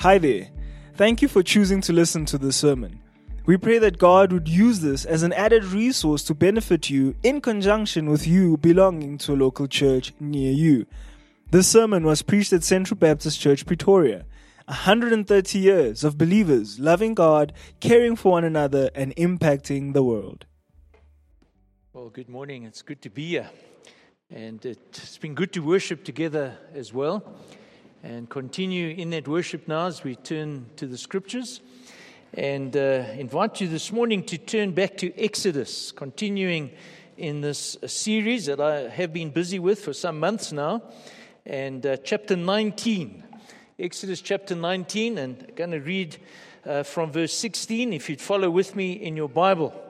Hi there. Thank you for choosing to listen to this sermon. We pray that God would use this as an added resource to benefit you in conjunction with you belonging to a local church near you. This sermon was preached at Central Baptist Church, Pretoria. 130 years of believers loving God, caring for one another, and impacting the world. Well, good morning. It's good to be here. And it's been good to worship together as well and continue in that worship now as we turn to the scriptures. And uh, invite you this morning to turn back to Exodus, continuing in this series that I have been busy with for some months now, and uh, chapter 19. Exodus chapter 19, and I'm going to read uh, from verse 16 if you'd follow with me in your Bible.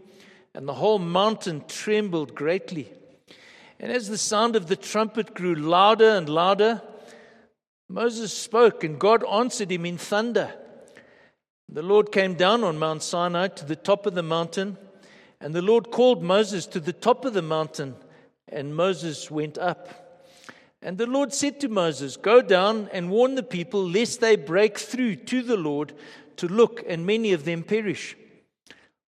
and the whole mountain trembled greatly. And as the sound of the trumpet grew louder and louder, Moses spoke, and God answered him in thunder. The Lord came down on Mount Sinai to the top of the mountain, and the Lord called Moses to the top of the mountain, and Moses went up. And the Lord said to Moses, Go down and warn the people, lest they break through to the Lord to look, and many of them perish.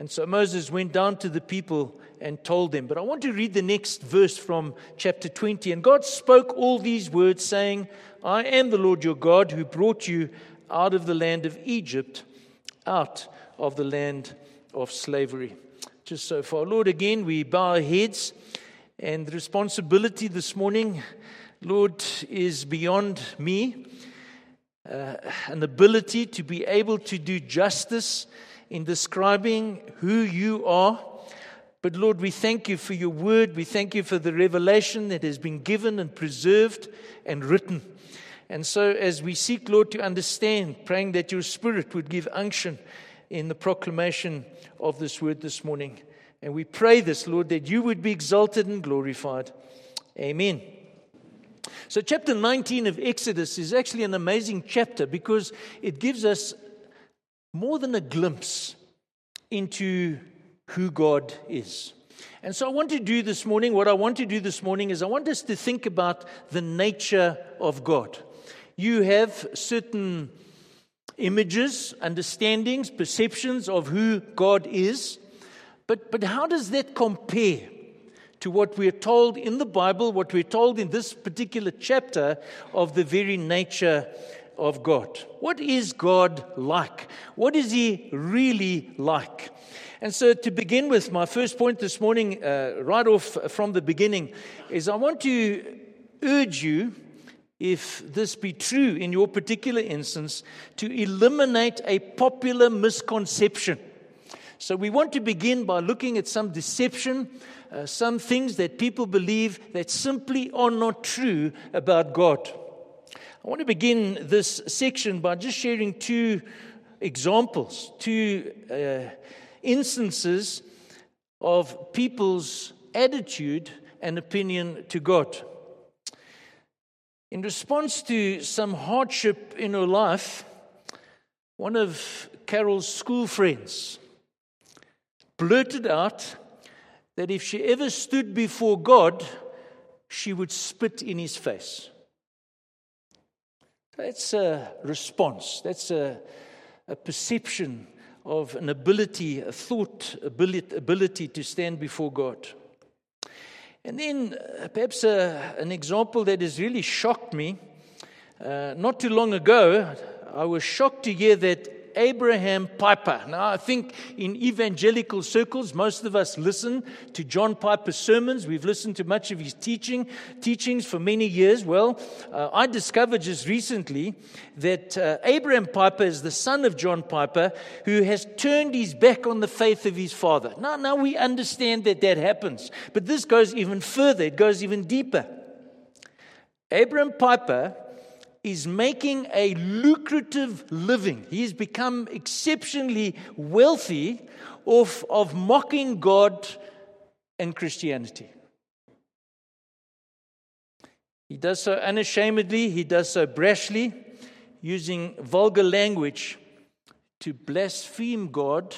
And so Moses went down to the people and told them. But I want to read the next verse from chapter 20. And God spoke all these words, saying, I am the Lord your God who brought you out of the land of Egypt, out of the land of slavery. Just so far. Lord, again, we bow our heads, and the responsibility this morning, Lord, is beyond me. Uh, an ability to be able to do justice in describing who you are. But Lord, we thank you for your word. We thank you for the revelation that has been given and preserved and written. And so, as we seek, Lord, to understand, praying that your spirit would give unction in the proclamation of this word this morning. And we pray this, Lord, that you would be exalted and glorified. Amen. So, chapter 19 of Exodus is actually an amazing chapter because it gives us more than a glimpse into who God is. And so, I want to do this morning, what I want to do this morning is I want us to think about the nature of God. You have certain images, understandings, perceptions of who God is, but, but how does that compare to what we're told in the Bible, what we're told in this particular chapter of the very nature of God. What is God like? What is He really like? And so, to begin with, my first point this morning, uh, right off from the beginning, is I want to urge you, if this be true in your particular instance, to eliminate a popular misconception. So, we want to begin by looking at some deception, uh, some things that people believe that simply are not true about God. I want to begin this section by just sharing two examples, two uh, instances of people's attitude and opinion to God. In response to some hardship in her life, one of Carol's school friends blurted out that if she ever stood before God, she would spit in his face. That's a response. That's a, a perception of an ability, a thought ability, ability to stand before God. And then uh, perhaps a, uh, an example that has really shocked me. Uh, not too long ago, I was shocked to hear that Abraham Piper. Now, I think in evangelical circles, most of us listen to John Piper's sermons. We've listened to much of his teaching, teachings for many years. Well, uh, I discovered just recently that uh, Abraham Piper is the son of John Piper, who has turned his back on the faith of his father. Now, now we understand that that happens, but this goes even further. It goes even deeper. Abraham Piper is making a lucrative living. He's become exceptionally wealthy off of mocking God and Christianity. He does so unashamedly, he does so brashly, using vulgar language to blaspheme God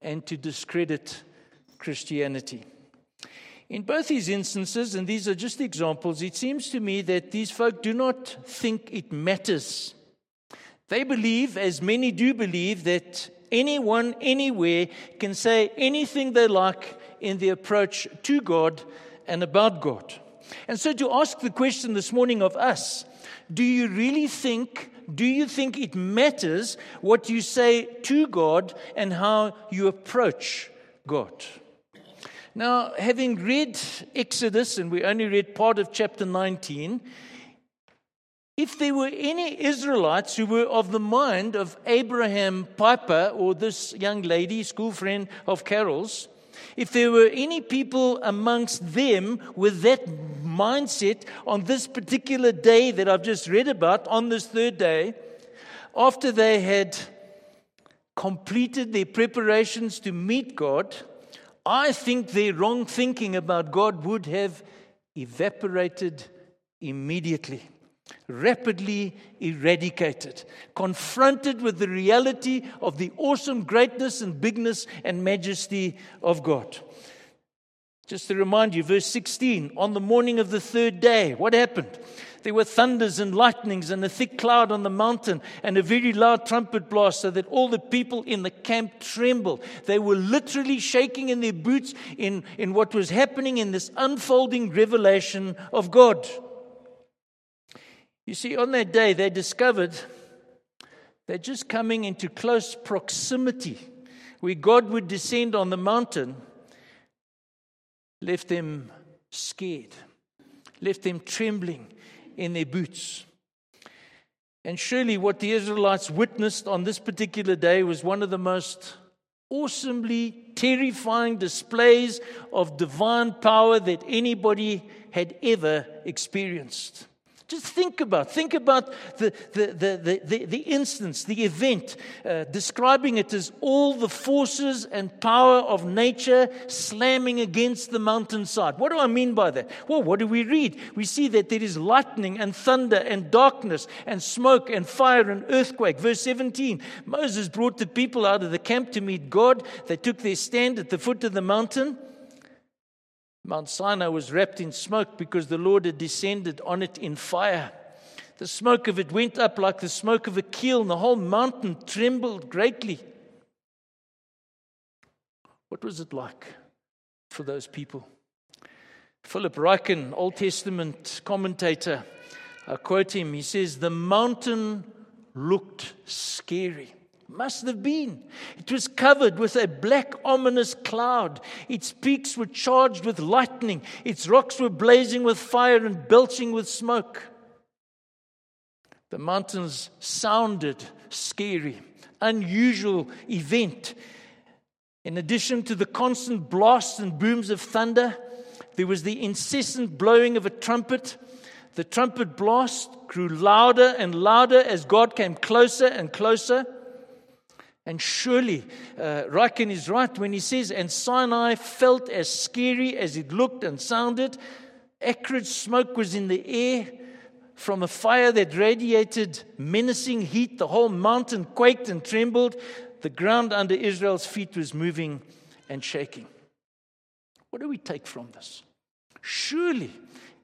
and to discredit Christianity. In both these instances, and these are just examples, it seems to me that these folk do not think it matters. They believe, as many do believe, that anyone, anywhere can say anything they like in their approach to God and about God. And so, to ask the question this morning of us, do you really think, do you think it matters what you say to God and how you approach God? Now, having read Exodus, and we only read part of chapter 19, if there were any Israelites who were of the mind of Abraham Piper or this young lady, school friend of Carol's, if there were any people amongst them with that mindset on this particular day that I've just read about, on this third day, after they had completed their preparations to meet God, I think their wrong thinking about God would have evaporated immediately, rapidly eradicated, confronted with the reality of the awesome greatness and bigness and majesty of God. Just to remind you, verse 16, on the morning of the third day, what happened? There were thunders and lightnings and a thick cloud on the mountain and a very loud trumpet blast so that all the people in the camp trembled. They were literally shaking in their boots in, in what was happening in this unfolding revelation of God. You see, on that day, they discovered they're just coming into close proximity where God would descend on the mountain, left them scared, left them trembling, in their boots. And surely what the Israelites witnessed on this particular day was one of the most awesomely terrifying displays of divine power that anybody had ever experienced. Just think about, think about the, the, the, the, the instance, the event, uh, describing it as all the forces and power of nature slamming against the mountainside. What do I mean by that? Well, what do we read? We see that there is lightning and thunder and darkness and smoke and fire and earthquake. Verse 17 Moses brought the people out of the camp to meet God. They took their stand at the foot of the mountain. Mount Sinai was wrapped in smoke because the Lord had descended on it in fire. The smoke of it went up like the smoke of a kiln. The whole mountain trembled greatly. What was it like for those people? Philip Ryken, Old Testament commentator, I quote him. He says, The mountain looked scary. Must have been. It was covered with a black, ominous cloud. Its peaks were charged with lightning. Its rocks were blazing with fire and belching with smoke. The mountains sounded scary, unusual event. In addition to the constant blasts and booms of thunder, there was the incessant blowing of a trumpet. The trumpet blast grew louder and louder as God came closer and closer. And surely, uh, is right when he says, and Sinai felt as scary as it looked and sounded. Acrid smoke was in the air from a fire that radiated menacing heat. The whole mountain quaked and trembled. The ground under Israel's feet was moving and shaking. What do we take from this? Surely,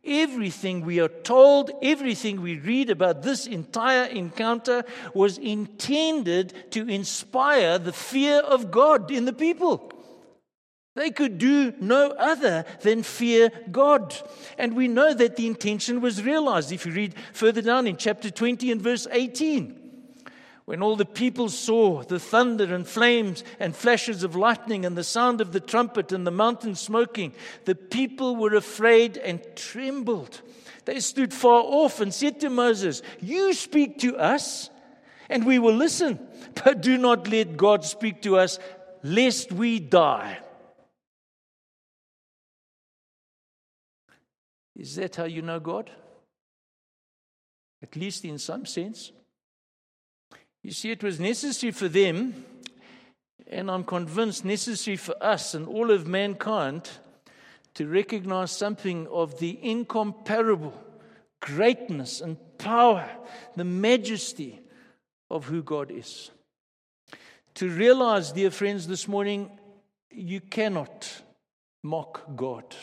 Everything we are told, everything we read about this entire encounter was intended to inspire the fear of God in the people. They could do no other than fear God. And we know that the intention was realized if you read further down in chapter 20 and verse 18. When all the people saw the thunder and flames and flashes of lightning and the sound of the trumpet and the mountain smoking, the people were afraid and trembled. They stood far off and said to Moses, You speak to us, and we will listen, but do not let God speak to us, lest we die. Is that how you know God? At least in some sense. You see, it was necessary for them, and I'm convinced necessary for us and all of mankind, to recognize something of the incomparable greatness and power, the majesty of who God is. To realize, dear friends, this morning, you cannot mock God.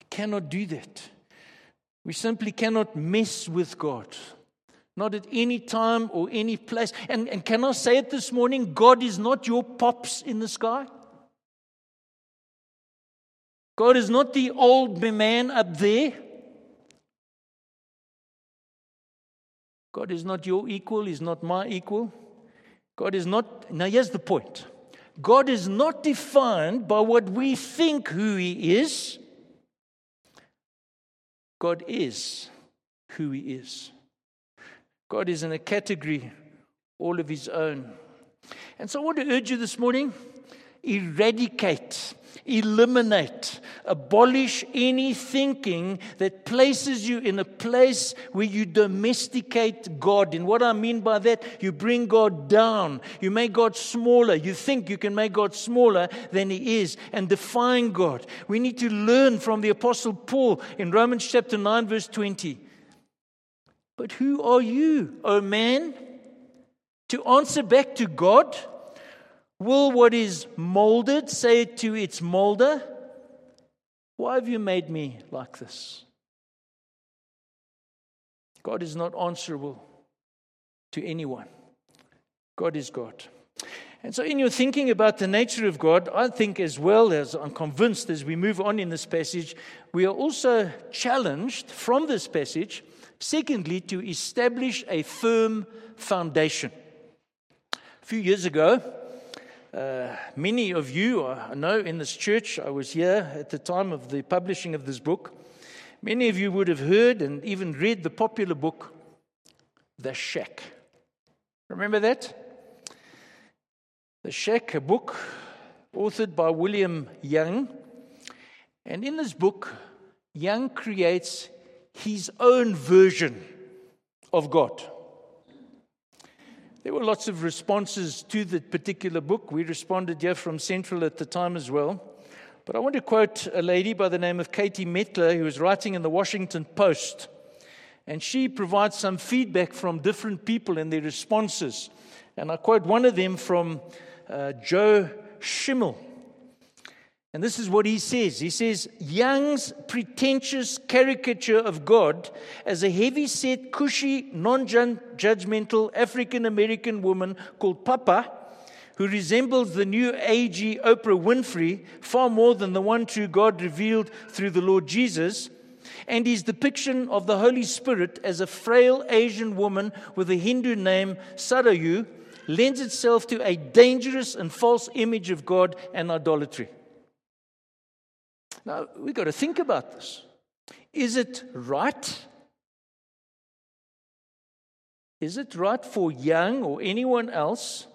You cannot do that. We simply cannot mess with God. Not at any time or any place. And, and can I say it this morning? God is not your pops in the sky. God is not the old man up there. God is not your equal, He's not my equal. God is not, now here's the point God is not defined by what we think who He is. God is who He is. God is in a category all of his own. And so I want to urge you this morning eradicate, eliminate, abolish any thinking that places you in a place where you domesticate God. And what I mean by that, you bring God down, you make God smaller, you think you can make God smaller than He is, and define God. We need to learn from the Apostle Paul in Romans chapter 9, verse 20. But who are you, O man, to answer back to God? Will what is molded say to its molder, Why have you made me like this? God is not answerable to anyone. God is God. And so, in your thinking about the nature of God, I think, as well as I'm convinced as we move on in this passage, we are also challenged from this passage Secondly, to establish a firm foundation. A few years ago, uh, many of you, I know in this church, I was here at the time of the publishing of this book. Many of you would have heard and even read the popular book, The Shack. Remember that? The Shack, a book authored by William Young. And in this book, Young creates his own version of God. There were lots of responses to the particular book. We responded here from Central at the time as well. But I want to quote a lady by the name of Katie Mettler, who was writing in the Washington Post. And she provides some feedback from different people and their responses. And I quote one of them from uh, Joe Schimmel. And this is what he says. He says, Young's pretentious caricature of God as a heavy set, cushy, non judgmental African American woman called Papa, who resembles the new agey Oprah Winfrey far more than the one true God revealed through the Lord Jesus, and his depiction of the Holy Spirit as a frail Asian woman with a Hindu name, Sarayu, lends itself to a dangerous and false image of God and idolatry. Now, we've got to think about this. Is it right? Is it right for Young or anyone else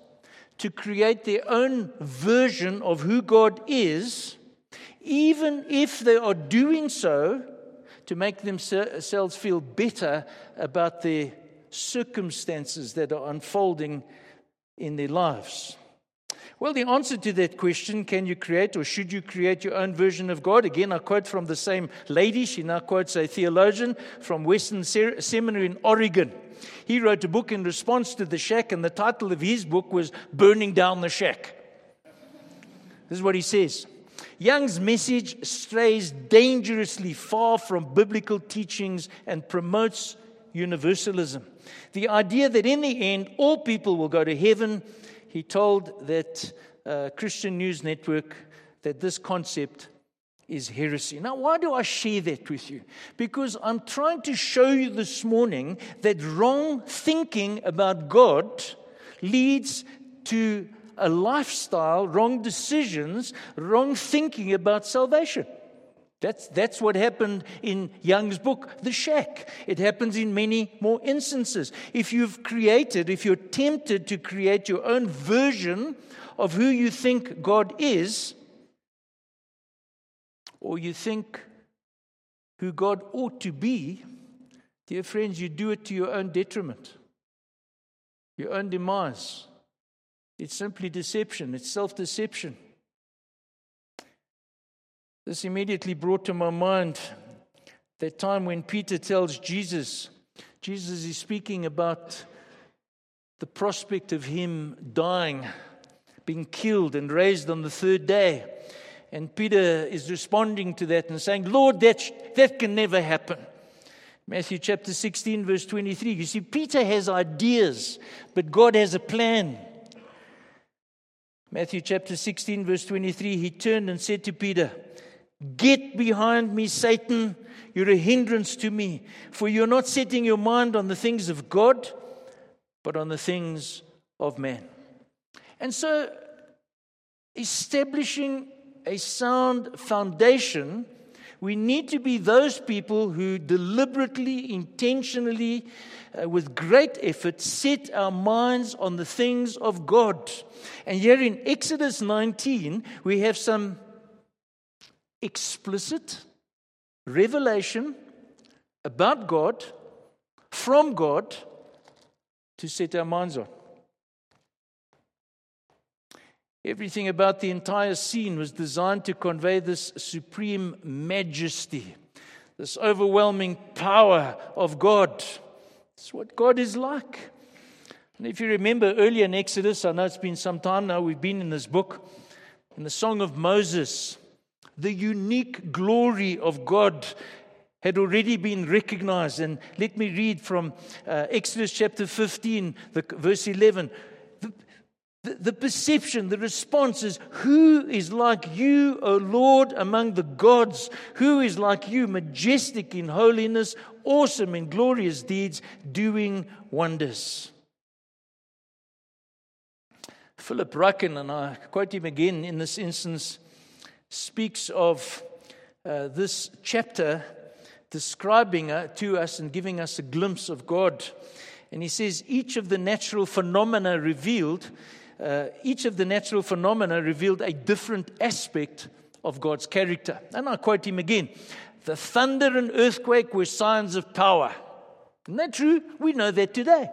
to create their own version of who God is, even if they are doing so to make themselves feel better about their circumstances that are unfolding in their lives? Well, the answer to that question, can you create or should you create your own version of God? Again, I quote from the same lady. She now quotes a theologian from Western Seminary in Oregon. He wrote a book in response to the shack, and the title of his book was Burning Down the Shack. This is what he says Young's message strays dangerously far from biblical teachings and promotes universalism. The idea that in the end all people will go to heaven he told that uh, Christian News Network that this concept is heresy. Now, why do I share that with you? Because I'm trying to show you this morning that wrong thinking about God leads to a lifestyle, wrong decisions, wrong thinking about salvation. That's, that's what happened in Young's book, The Shack. It happens in many more instances. If you've created, if you're tempted to create your own version of who you think God is, or you think who God ought to be, dear friends, you do it to your own detriment, your own demise. It's simply deception, it's self deception. This immediately brought to my mind that time when Peter tells Jesus, Jesus is speaking about the prospect of him dying, being killed, and raised on the third day. And Peter is responding to that and saying, Lord, that, that can never happen. Matthew chapter 16, verse 23. You see, Peter has ideas, but God has a plan. Matthew chapter 16, verse 23. He turned and said to Peter, Get behind me, Satan. You're a hindrance to me, for you're not setting your mind on the things of God, but on the things of man. And so, establishing a sound foundation, we need to be those people who deliberately, intentionally, uh, with great effort, set our minds on the things of God. And here in Exodus 19, we have some explicit revelation about God, from God, to set our minds on. Everything about the entire scene was designed to convey this supreme majesty, this overwhelming power of God. It's what God is like. And if you remember earlier in Exodus, I know it's been some time now, we've been in this book, in the Song of Moses, the unique glory of God had already been recognized. And let me read from uh, Exodus chapter 15, the, verse 11. The, the, perception, the response is Who is like you, O Lord, among the gods? Who is like you, majestic in holiness, awesome in glorious deeds, doing wonders? Philip Ryken, and I quote him again in this instance, speaks of uh, this chapter describing uh, to us and giving us a glimpse of God. And he says each of the natural phenomena revealed, uh, each of the natural phenomena revealed a different aspect of God's character. And I quote him again The thunder and earthquake were signs of power. Isn't that true? We know that today.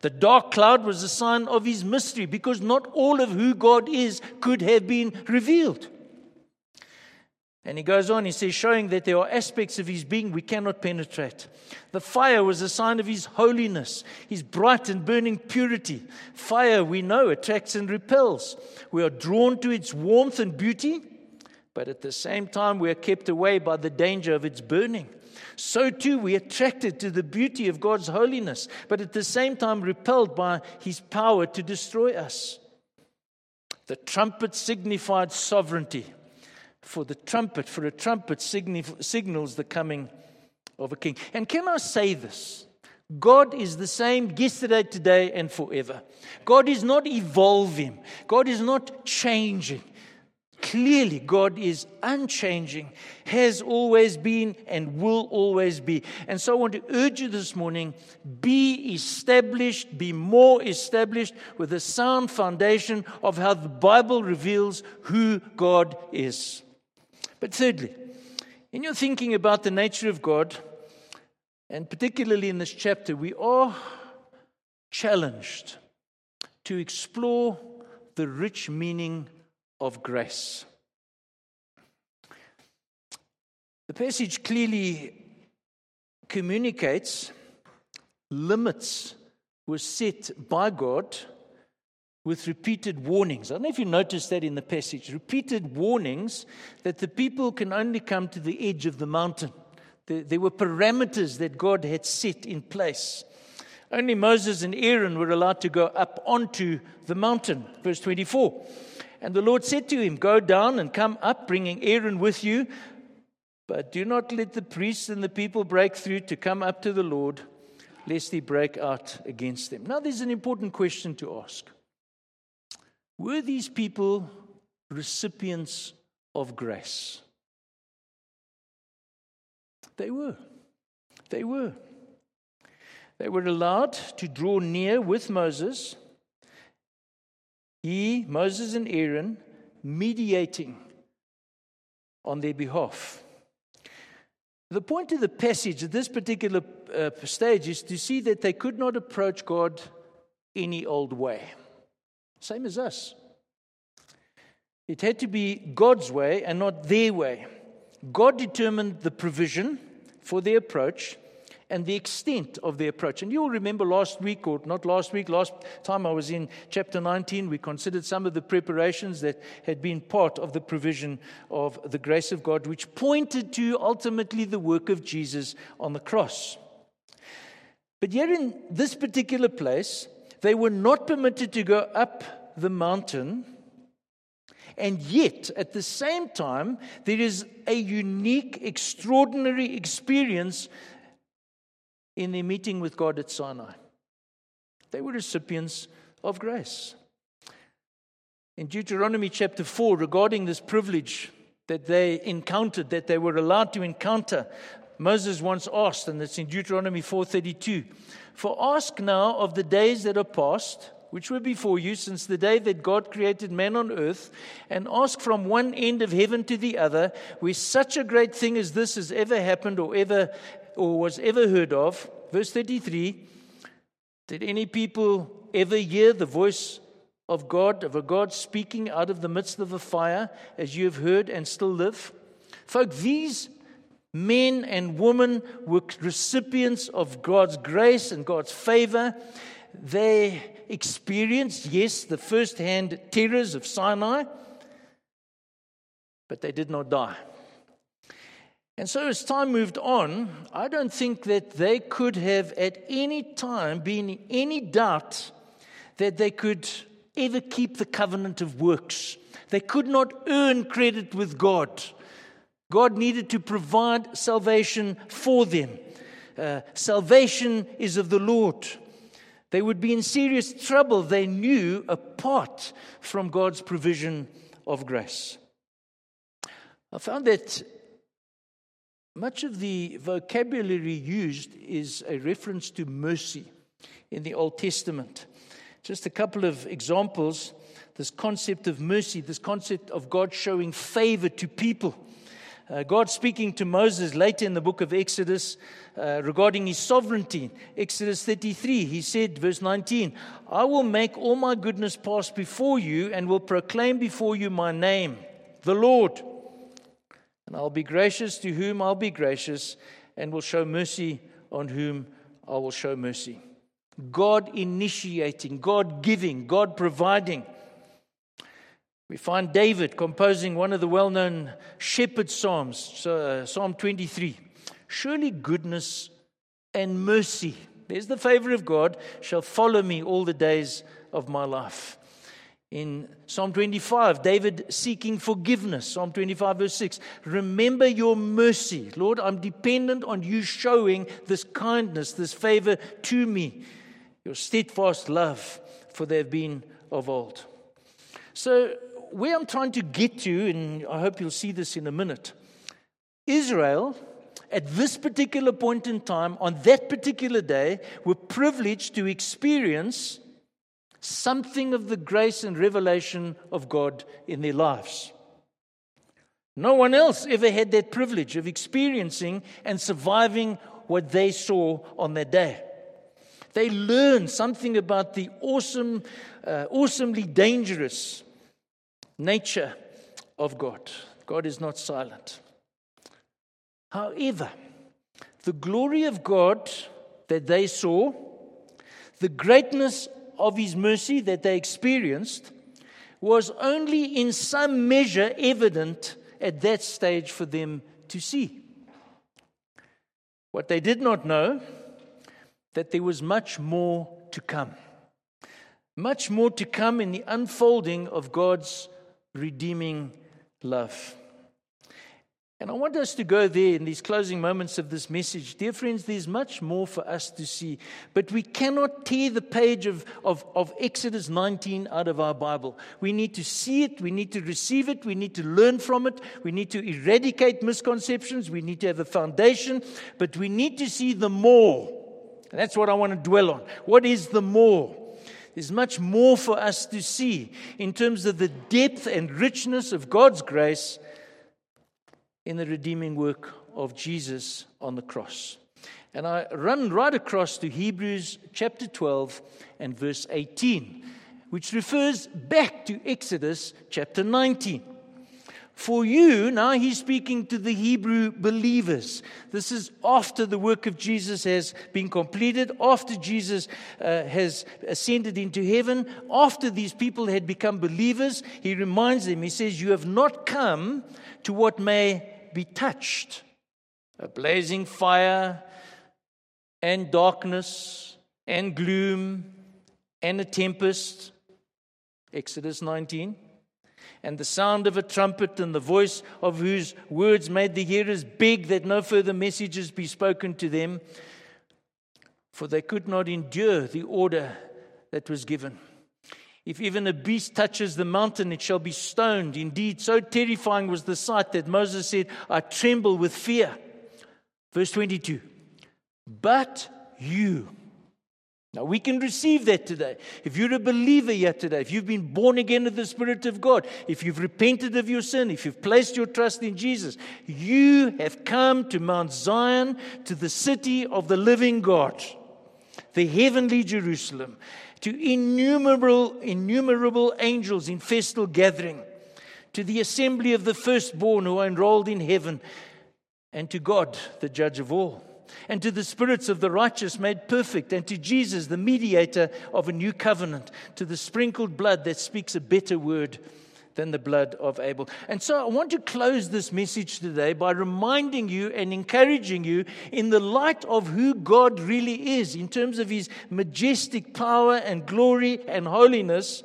The dark cloud was a sign of his mystery because not all of who God is could have been revealed. And he goes on, he says, showing that there are aspects of his being we cannot penetrate. The fire was a sign of his holiness, his bright and burning purity. Fire, we know, attracts and repels. We are drawn to its warmth and beauty, but at the same time, we are kept away by the danger of its burning. So too, we are attracted to the beauty of God's holiness, but at the same time, repelled by his power to destroy us. The trumpet signified sovereignty for the trumpet, for a trumpet signals the coming of a king. And can I say this? God is the same yesterday, today, and forever. God is not evolving, God is not changing. Clearly, God is unchanging, has always been, and will always be. And so I want to urge you this morning be established, be more established with a sound foundation of how the Bible reveals who God is. But thirdly, in your thinking about the nature of God, and particularly in this chapter, we are challenged to explore the rich meaning of grace. The passage clearly communicates limits were set by God with repeated warnings. I don't know if you noticed that in the passage. Repeated warnings that the people can only come to the edge of the mountain. There, were parameters that God had set in place. Only Moses and Aaron were allowed to go up onto the mountain. Verse 24. And the Lord said to him, Go down and come up, bringing Aaron with you. But do not let the priests and the people break through to come up to the Lord, lest he break out against them. Now, there's an important question to ask Were these people recipients of grace? They were. They were. They were allowed to draw near with Moses, he, Moses, and Aaron, mediating on their behalf. The point of the passage at this particular uh, stage is to see that they could not approach God any old way. Same as us. It had to be God's way and not their way. God determined the provision for the approach and the extent of the approach. And you'll remember last week, or not last week, last time I was in chapter 19, we considered some of the preparations that had been part of the provision of the grace of God, which pointed to ultimately the work of Jesus on the cross. But yet, in this particular place, they were not permitted to go up the mountain. And yet, at the same time, there is a unique, extraordinary experience in their meeting with God at Sinai. They were recipients of grace. In Deuteronomy chapter 4, regarding this privilege that they encountered, that they were allowed to encounter, Moses once asked, and it's in Deuteronomy 4:32, "For ask now of the days that are past, which were before you since the day that God created man on earth, and ask from one end of heaven to the other, where such a great thing as this has ever happened or ever or was ever heard of. Verse 33 Did any people ever hear the voice of God, of a God speaking out of the midst of a fire, as you have heard and still live? Folk, these men and women were recipients of God's grace and God's favor. They experienced, yes, the first hand terrors of Sinai, but they did not die. And so, as time moved on, I don't think that they could have at any time been in any doubt that they could ever keep the covenant of works. They could not earn credit with God. God needed to provide salvation for them. Uh, salvation is of the Lord. They would be in serious trouble, they knew, apart from God's provision of grace. I found that much of the vocabulary used is a reference to mercy in the Old Testament. Just a couple of examples this concept of mercy, this concept of God showing favor to people. Uh, God speaking to Moses later in the book of Exodus uh, regarding his sovereignty. Exodus 33, he said, verse 19, I will make all my goodness pass before you and will proclaim before you my name, the Lord. And I'll be gracious to whom I'll be gracious, and will show mercy on whom I will show mercy. God initiating, God giving, God providing. We find David composing one of the well known shepherd psalms, uh, Psalm 23. Surely goodness and mercy, there's the favor of God, shall follow me all the days of my life. In Psalm 25, David seeking forgiveness. Psalm 25, verse 6. Remember your mercy. Lord, I'm dependent on you showing this kindness, this favor to me, your steadfast love, for they have been of old. So, where I'm trying to get to, and I hope you'll see this in a minute, Israel, at this particular point in time, on that particular day, were privileged to experience something of the grace and revelation of God in their lives. No one else ever had that privilege of experiencing and surviving what they saw on that day. They learned something about the awesome, uh, awesomely dangerous nature of God. God is not silent. However, the glory of God that they saw, the greatness of his mercy that they experienced was only in some measure evident at that stage for them to see. What they did not know that there was much more to come. Much more to come in the unfolding of God's redeeming love. And I want us to go there in these closing moments of this message. Dear friends, there's much more for us to see, but we cannot tear the page of, of, of, Exodus 19 out of our Bible. We need to see it, we need to receive it, we need to learn from it, we need to eradicate misconceptions, we need to have a foundation, but we need to see the more. And that's what I want to dwell on. What is the more? There's much more for us to see in terms of the depth and richness of God's grace in the redeeming work of Jesus on the cross. And I run right across to Hebrews chapter 12 and verse 18, which refers back to Exodus chapter 19. For you, now he's speaking to the Hebrew believers. This is after the work of Jesus has been completed, after Jesus uh, has ascended into heaven, after these people had become believers. He reminds them, he says, You have not come to what may be touched. A blazing fire and darkness and gloom and a tempest. Exodus 19. And the sound of a trumpet and the voice of whose words made the hearers beg that no further messages be spoken to them, for they could not endure the order that was given. If even a beast touches the mountain, it shall be stoned. Indeed, so terrifying was the sight that Moses said, I tremble with fear. Verse 22 But you. Now, we can receive that today. If you're a believer yet today, if you've been born again of the Spirit of God, if you've repented of your sin, if you've placed your trust in Jesus, you have come to Mount Zion, to the city of the living God, the heavenly Jerusalem to innumerable, innumerable angels in festal gathering, to the assembly of the firstborn who are enrolled in heaven, and to God, the judge of all, and to the spirits of the righteous made perfect, and to Jesus, the mediator of a new covenant, to the sprinkled blood that speaks a better word than the blood of Abel. And so I want to close this message today by reminding you and encouraging you in the light of who God really is in terms of his majestic power and glory and holiness.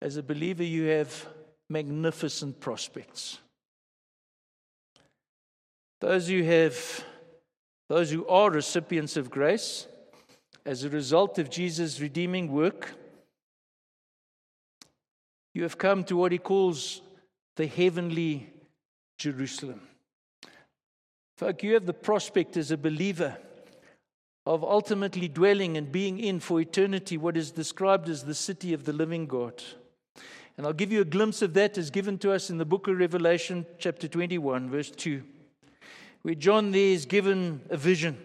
As a believer, you have magnificent prospects. Those who have those who are recipients of grace as a result of Jesus' redeeming work you have come to what he calls the heavenly Jerusalem. Folk, you have the prospect as a believer of ultimately dwelling and being in for eternity what is described as the city of the living God. And I'll give you a glimpse of that as given to us in the book of Revelation, chapter 21, verse 2, where John there is given a vision.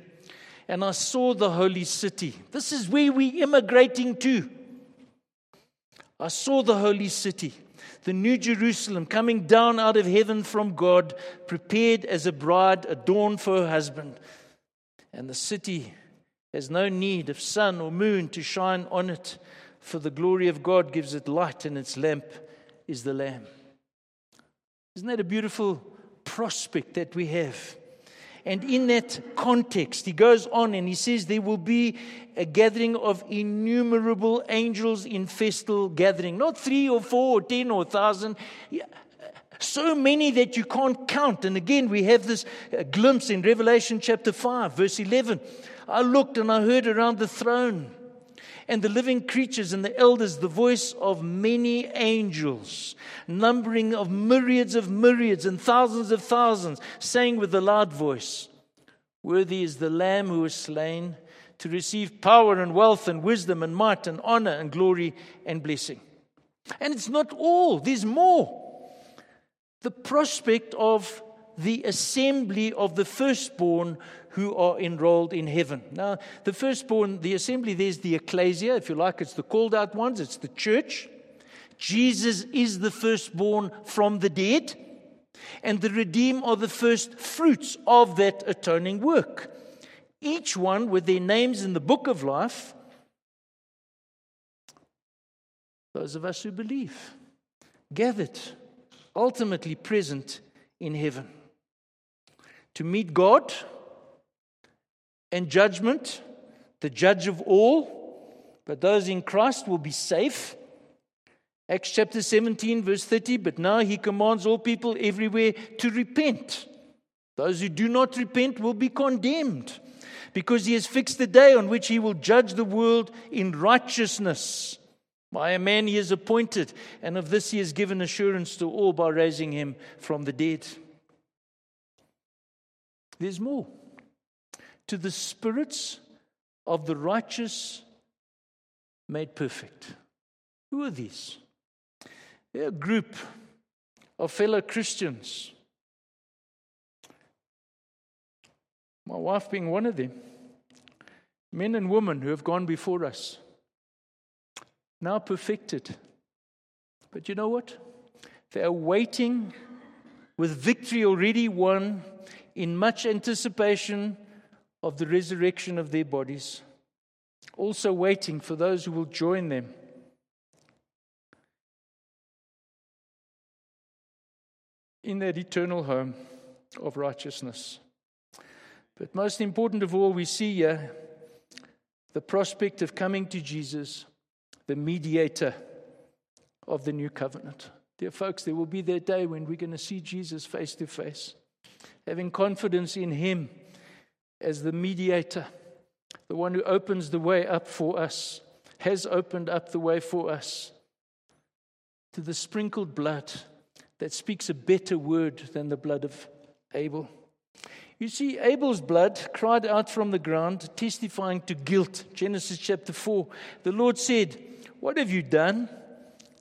And I saw the holy city. This is where we're immigrating to. I saw the holy city, the new Jerusalem, coming down out of heaven from God, prepared as a bride adorned for her husband. And the city has no need of sun or moon to shine on it, for the glory of God gives it light, and its lamp is the Lamb. Isn't that a beautiful prospect that we have? And in that context, he goes on and he says there will be a gathering of innumerable angels in festal gathering. Not three or four or ten or thousand. So many that you can't count. And again, we have this uh, glimpse in Revelation chapter 5, verse 11. I looked and I heard around the throne and the living creatures and the elders the voice of many angels, numbering of myriads of myriads and thousands of thousands, saying with a loud voice, Worthy is the Lamb who was slain to receive power and wealth and wisdom and might and honor and glory and blessing. And it's not all, there's more. The prospect of the assembly of the firstborn who are enrolled in heaven. Now, the firstborn, the assembly, there's the ecclesia, if you like, it's the called out ones, it's the church. Jesus is the firstborn from the dead, and the redeemed are the first fruits of that atoning work. Each one with their names in the book of life. Those of us who believe, gathered, ultimately present in heaven. To meet God and judgment, the judge of all, but those in Christ will be safe. Acts chapter 17, verse 30. But now he commands all people everywhere to repent. Those who do not repent will be condemned because he has fixed the day on which he will judge the world in righteousness by a man he has appointed. And of this he has given assurance to all by raising him from the dead. There's more. To the spirits of the righteous made perfect. Who are these? They're a group of fellow Christians. My wife being one of them. Men and women who have gone before us. Now perfected. But you know what? They are waiting with victory already won in much anticipation of the resurrection of their bodies. Also waiting for those who will join them in that eternal home of righteousness. But most important of all, we see here the prospect of coming to Jesus, the mediator of the new covenant. Dear folks, there will be that day when we're going to see Jesus face to face, having confidence in Him as the mediator, the one who opens the way up for us, has opened up the way for us to the sprinkled blood that speaks a better word than the blood of Abel. You see, Abel's blood cried out from the ground, testifying to guilt. Genesis chapter 4. The Lord said, What have you done?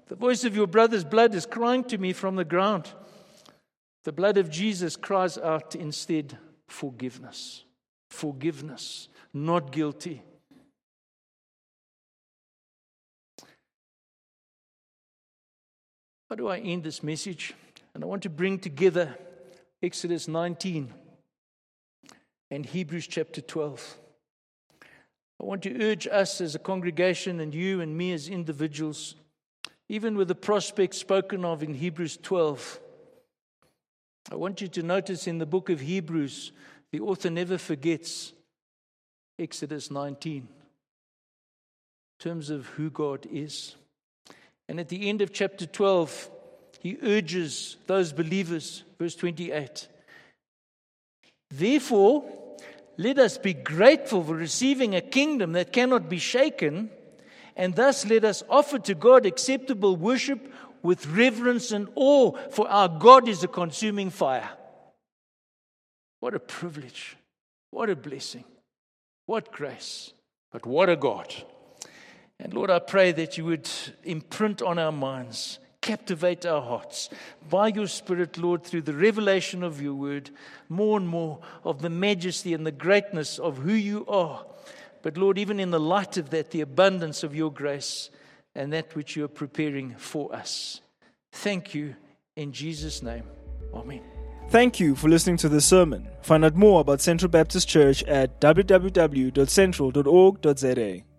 The voice of your brother's blood is crying to me from the ground. The blood of Jesus cries out instead, Forgiveness. Forgiveness, not guilty. How do I end this message? And I want to bring together Exodus 19 and Hebrews chapter 12. I want to urge us as a congregation and you and me as individuals, even with the prospect spoken of in Hebrews 12. I want you to notice in the book of Hebrews, the author never forgets Exodus 19 in terms of who God is. And at the end of chapter 12, he urges those believers, verse 28 Therefore, let us be grateful for receiving a kingdom that cannot be shaken, and thus let us offer to God acceptable worship with reverence and awe, for our God is a consuming fire. What a privilege! What a blessing! What grace! But what a God! And Lord, I pray that you would imprint on our minds, captivate our hearts by your Spirit, Lord, through the revelation of your word, more and more of the majesty and the greatness of who you are. But Lord, even in the light of that, the abundance of your grace and that which you are preparing for us. Thank you in Jesus' name. Amen. Thank you for listening to this sermon. Find out more about Central Baptist Church at www.central.org.za.